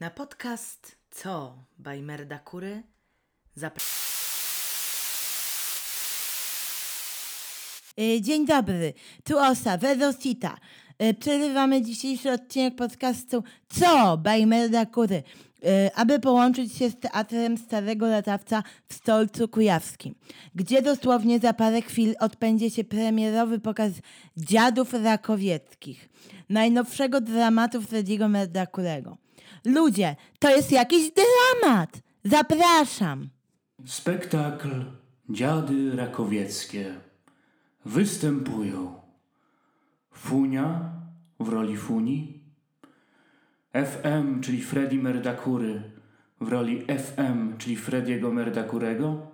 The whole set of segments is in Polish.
Na podcast Co? by Merda Kury zapraszam. E, Dzień dobry, tu Osa, Wedosita. E, Przerywamy dzisiejszy odcinek podcastu Co? by Merda Kury, e, aby połączyć się z Teatrem Starego Latawca w Stolcu Kujawskim, gdzie dosłownie za parę chwil odbędzie się premierowy pokaz Dziadów Rakowieckich, najnowszego dramatu Frediego Merdakurego. Ludzie, to jest jakiś dramat! Zapraszam! Spektakl Dziady Rakowieckie występują Funia w roli Funi, FM, czyli Freddy Merdakury w roli FM, czyli Frediego Merdakurego,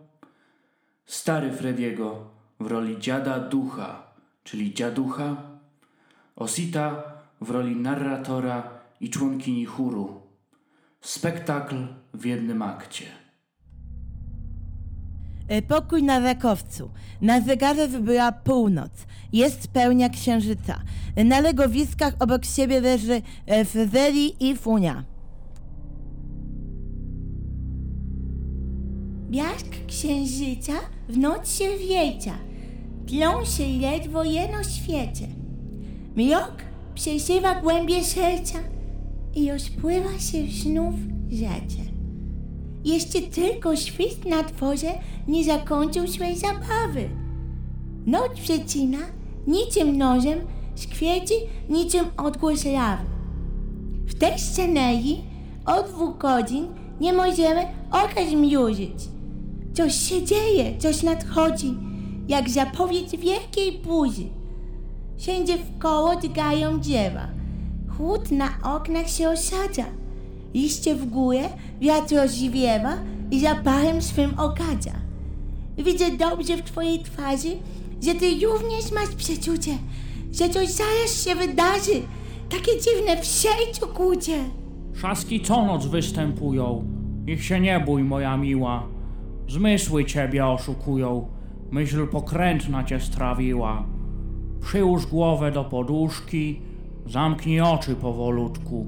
Stary Frediego w roli Dziada Ducha, czyli Dziaducha, Osita w roli narratora i członkini chóru. Spektakl w jednym akcie. E, Pokój na Rakowcu. Na zegarze wybyła północ. Jest pełnia księżyca. Na legowiskach obok siebie leży e, Fryzeli i Funia. Blask księżyca w noc się wiecia, tlą się ledwo jeno świecie. Mrok przeszywa głębie serca i rozpływa się znów rzece. Jeszcze tylko świst na tworze nie zakończył swej zabawy. Noc przecina niczym nożem, skwieci niczym odgłos lawy. W tej scenerii od dwóch godzin nie możemy oka zmrużyć. Coś się dzieje, coś nadchodzi, jak zapowiedź wielkiej burzy. Wszędzie wkoło drgają drzewa. Chłód na oknach się osadza. Liście w górę, wiatr rozwiewa i zapachem swym okadza. Widzę dobrze w twojej twarzy, że ty również masz przeczucie, że coś zaraz się wydarzy. Takie dziwne w sercu kłucie. Szaski co noc występują. Ich się nie bój, moja miła. Zmysły ciebie oszukują. Myśl pokrętna cię strawiła. Przyłóż głowę do poduszki, zamknij oczy powolutku.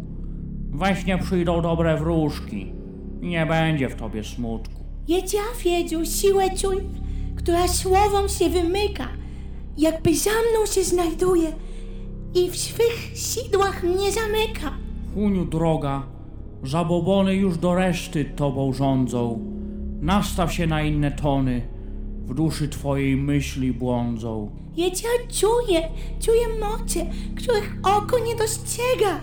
We śnie przyjdą dobre wróżki nie będzie w tobie smutku. Jedziawiedziu siłę czuj, która słowom się wymyka, jakby za mną się znajduje i w swych sidłach mnie zamyka. Huniu droga, zabobony już do reszty tobą rządzą. Nastaw się na inne tony, w duszy twojej myśli błądzą. Jedzia czuję, czuję moce, których oko nie dostrzega.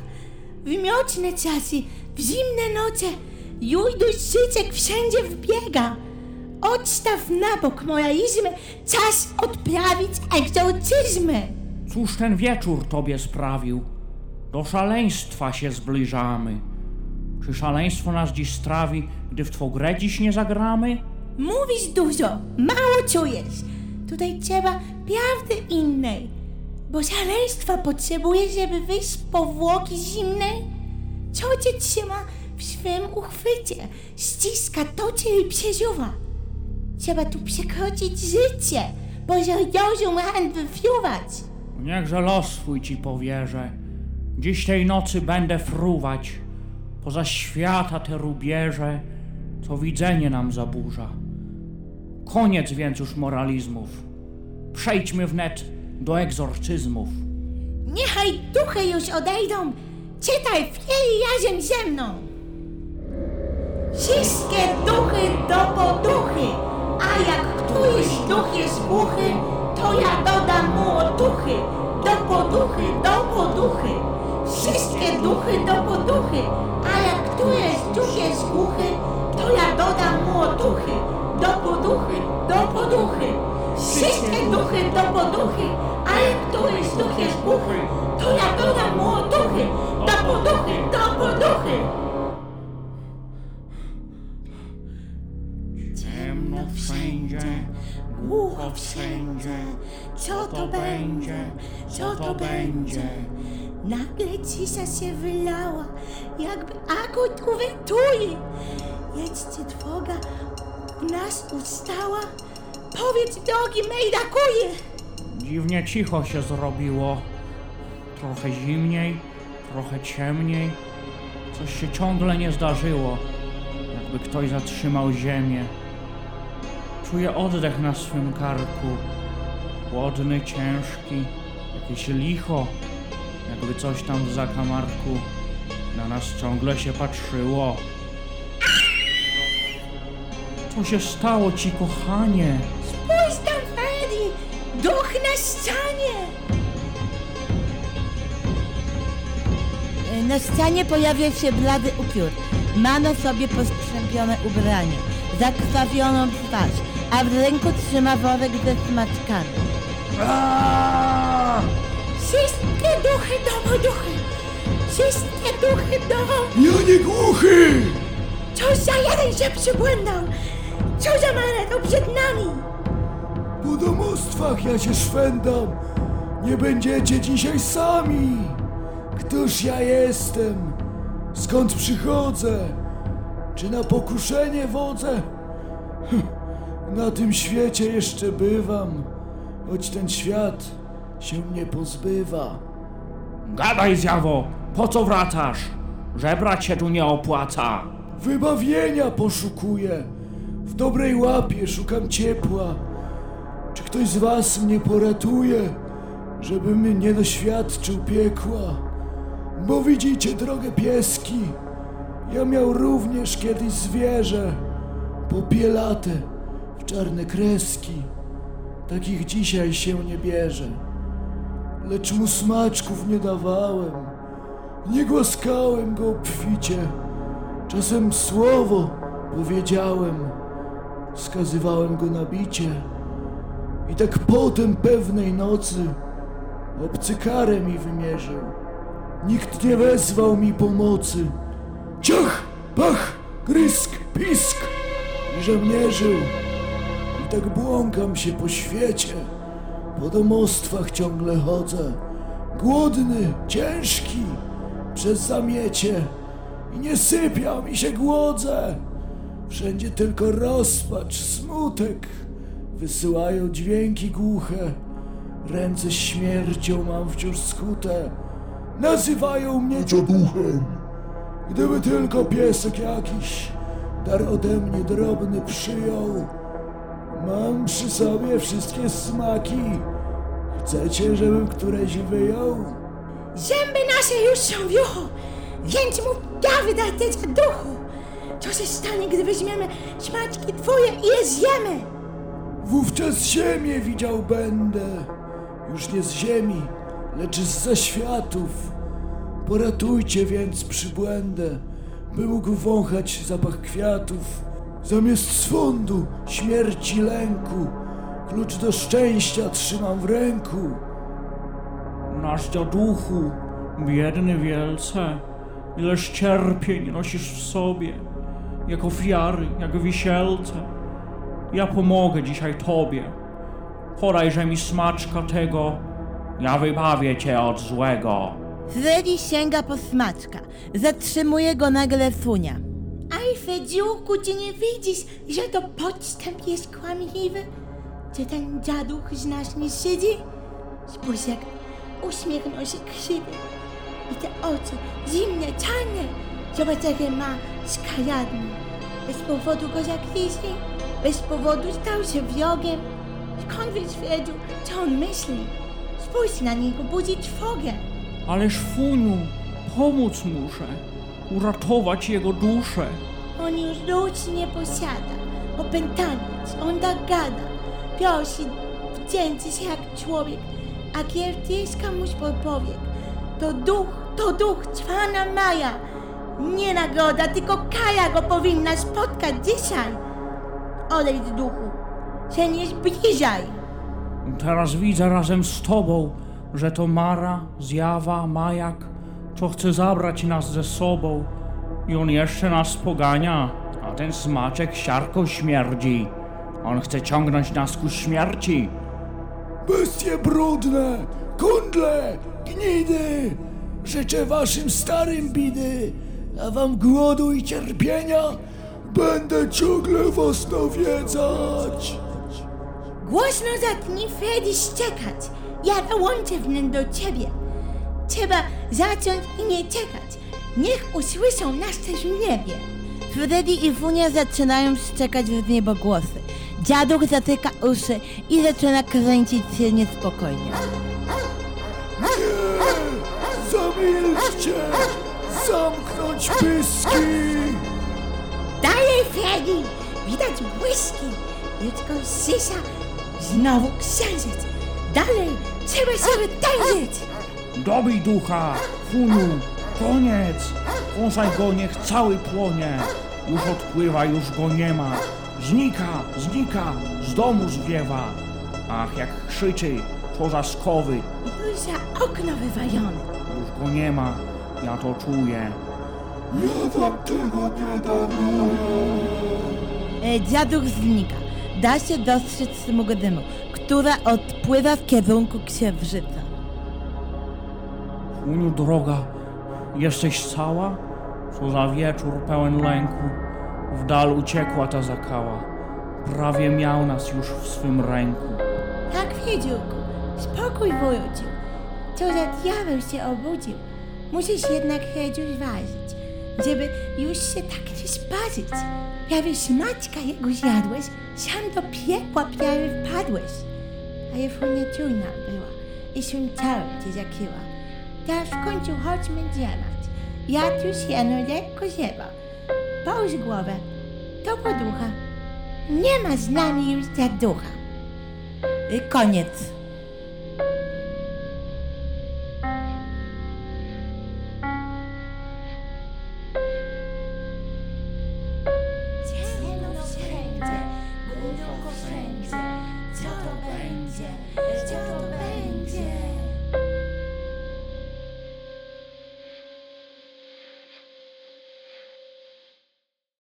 W mroczne czasy, w zimne noce, jujduś życiek wszędzie wbiega. Odstaw na bok moralizmy, czas odprawić egzorcyzmy. Cóż ten wieczór tobie sprawił? Do szaleństwa się zbliżamy. Czy szaleństwo nas dziś strawi, gdy w twą grę dziś nie zagramy? Mówisz dużo, mało czujesz. Tutaj trzeba prawdy innej. Bo szaleństwa potrzebuje, żeby wyjść z powłoki zimnej. Co cię trzyma w swym uchwycie? Ściska, toczy i przeżuwa. Trzeba tu przekroczyć życie, poza rozum ran wyfruwać. Niechże los swój ci powierze. Dziś tej nocy będę fruwać. Poza świata te rubieże, co widzenie nam zaburza. Koniec więc już moralizmów. Przejdźmy wnet do egzorcyzmów. Niechaj duchy już odejdą. Czytaj chwili razem ze mną. Wszystkie duchy do poduchy, a jak któryś duch jest głuchy, to ja dodam mu otuchy. Do poduchy, do poduchy. Wszystkie duchy do poduchy, a jak któryś duch jest głuchy, to ja dodam mu otuchy. Do poduchy, do poduchy. Wszystkie duchy do poduchy, a jak któryś duch jest głuchy, to ja dodam mu otuchy. Do poduchy, do poduchy. Ciemno wszędzie, Głucho wszędzie, co to będzie, co to będzie? Nagle cisza się wylała, jakby akut uwetuje. Jest trwoga nas ustała? Powiedz drogi mej dakuje. Dziwnie cicho się zrobiło. Trochę zimniej, trochę ciemniej. Coś się ciągle nie zdarzyło, jakby ktoś zatrzymał ziemię. Czuję oddech na swym karku, chłodny, ciężki, jakieś licho, jakby coś tam w zakamarku na nas ciągle się patrzyło. Co się stało ci, kochanie? Spójrz tam, Freddy! Duch na ścianie! Na ścianie pojawia się blady upiór. Ma na sobie postrzępione ubranie, zakrwawioną twarz, a w ręku trzyma worek ze smaczkami. Aaaa! Wszystkie duchy do duchy! Wszystkie duchy do... Ja nie głuchy! Co za jeden się przybłędał! Mara to przed nami! Po domostwach ja się szwendam. Nie będziecie dzisiaj sami. Któż ja jestem? Skąd przychodzę? Czy na pokuszenie wodzę? Na tym świecie jeszcze bywam, choć ten świat się mnie pozbywa. Gadaj, zjawo! Po co wracasz? Żebrać się tu nie opłaca. Wybawienia poszukuję. W dobrej łapie szukam ciepła. Czy ktoś z was mnie poratuje, żebym nie doświadczył piekła? Bo widzicie, drogie pieski, ja miał również kiedyś zwierzę, popielate w czarne kreski. Takich dzisiaj się nie bierze. Lecz mu smaczków nie dawałem, nie głaskałem go obficie. Czasem słowo powiedziałem, skazywałem go na bicie. I tak potem pewnej nocy obcy karę mi wymierzył. Nikt nie wezwał mi pomocy. Ciach, pach, grysk, pisk i żemnierzył. I tak błąkam się po świecie, po domostwach ciągle chodzę. Głodny, ciężki, przez zamiecie i nie sypia mi się głodze. Wszędzie tylko rozpacz, smutek, wysyłają dźwięki głuche. Ręce śmiercią mam wciąż skute. Nazywają mnie dziaduchem. Gdyby tylko piesek jakiś dar ode mnie drobny przyjął. Mam przy sobie wszystkie smaki. Chcecie, żebym któreś wyjął? Zęby nasze już są w juchu, więc prawdę ty za duchu! Co się stanie, gdy weźmiemy smaczki twoje i je zjemy? Wówczas ziemię widział będę, już nie z ziemi, lecz z zaświatów. Poratujcie więc przybłędę, by mógł wąchać zapach kwiatów. Zamiast swądu, śmierci, lęku, klucz do szczęścia trzymam w ręku. Nasz dziaduchu, biedny wielce, ileż cierpień nosisz w sobie, jak ofiary, jak wisielce. Ja pomogę dzisiaj tobie. Podajże mi smaczka tego, ja wybawię cię od złego. Freddy sięga po smaczka. Zatrzymuje go nagle Funia. Aj, Fedziuku, czy nie widzisz, że to podstęp jest kłamliwy? Czy ten dziaduch z nas nie siedzi? Spójrz, jak uśmiechnął się krzywy. I te oczy zimne, czarne. Zobacz, jakie ma skaradne. Bez powodu go zakwiśli, bez powodu stał się wrogiem. Skąd wiesz, Fedziu, co on myśli? Spójrz na niego, budzi trwogę. Ależ Funiu, pomóc muszę, uratować jego duszę. On już ludzi nie posiada. Opętaniec, on tak gada. Prosi, wdzięczy się jak człowiek, a kiertyjska mu spod powiek. To duch, to duch Czwana Maja. Nie nagroda, tylko kara go powinna spotkać dzisiaj. Odejdź duchu, się nie zbliżaj. Teraz widzę razem z tobą, że to Mara, zjawa, majak, co chce zabrać nas ze sobą. I on jeszcze nas pogania, a ten smaczek siarką śmierdzi. On chce ciągnąć nas ku śmierci. Bestie brudne, kundle, gnidy, życzę waszym starym bidy, a wam głodu i cierpienia będę ciągle was nawiedzać. Głośno zacznij Freddy szczekać. Ja dołączę wnet do ciebie. Trzeba zacząć i nie czekać. Niech usłyszą nas też w niebie. Freddy i Funia zaczynają szczekać w niebogłosy. Dziaduch zatyka uszy i zaczyna kręcić się niespokojnie. Zamilczcie! Zamknąć pyski! Dalej, Freddy! Widać błyski. Ludzko sysza. Znowu księżyc. Dalej, trzeba sobie tańczyć. Dobij ducha! Funiu! Koniec! Kąsaj go, niech cały płonie! Już odpływa, już go nie ma! Znika, znika, z domu zwiewa! Ach, jak krzyczy, co za skowy! Już za okno wywalone. Już go nie ma, ja to czuję. Ja wam tego nie daruję! E, Dziaduch znika. Da się dostrzec smug dymu, która odpływa w kierunku księżyca. Funiu, droga, jesteś cała? Co za wieczór pełen lęku. W dal uciekła ta zakała. Prawie miał nas już w swym ręku. Tak, Wiedziurku, spokój wrócił. Co za diabeł się obudził. Musisz jednak Hedziu zważyć, żeby już się tak nie sparzyć. Prawie szmaczka jego zjadłeś, sam do piekła prawie wpadłeś. Ale funia czujna była i swym ciałem cię zakryła. Teraz w końcu chodźmy drzemać. Ja tu siano lekko ziewa. Połóż głowę, to poducha. Nie ma z nami już zaducha. I koniec.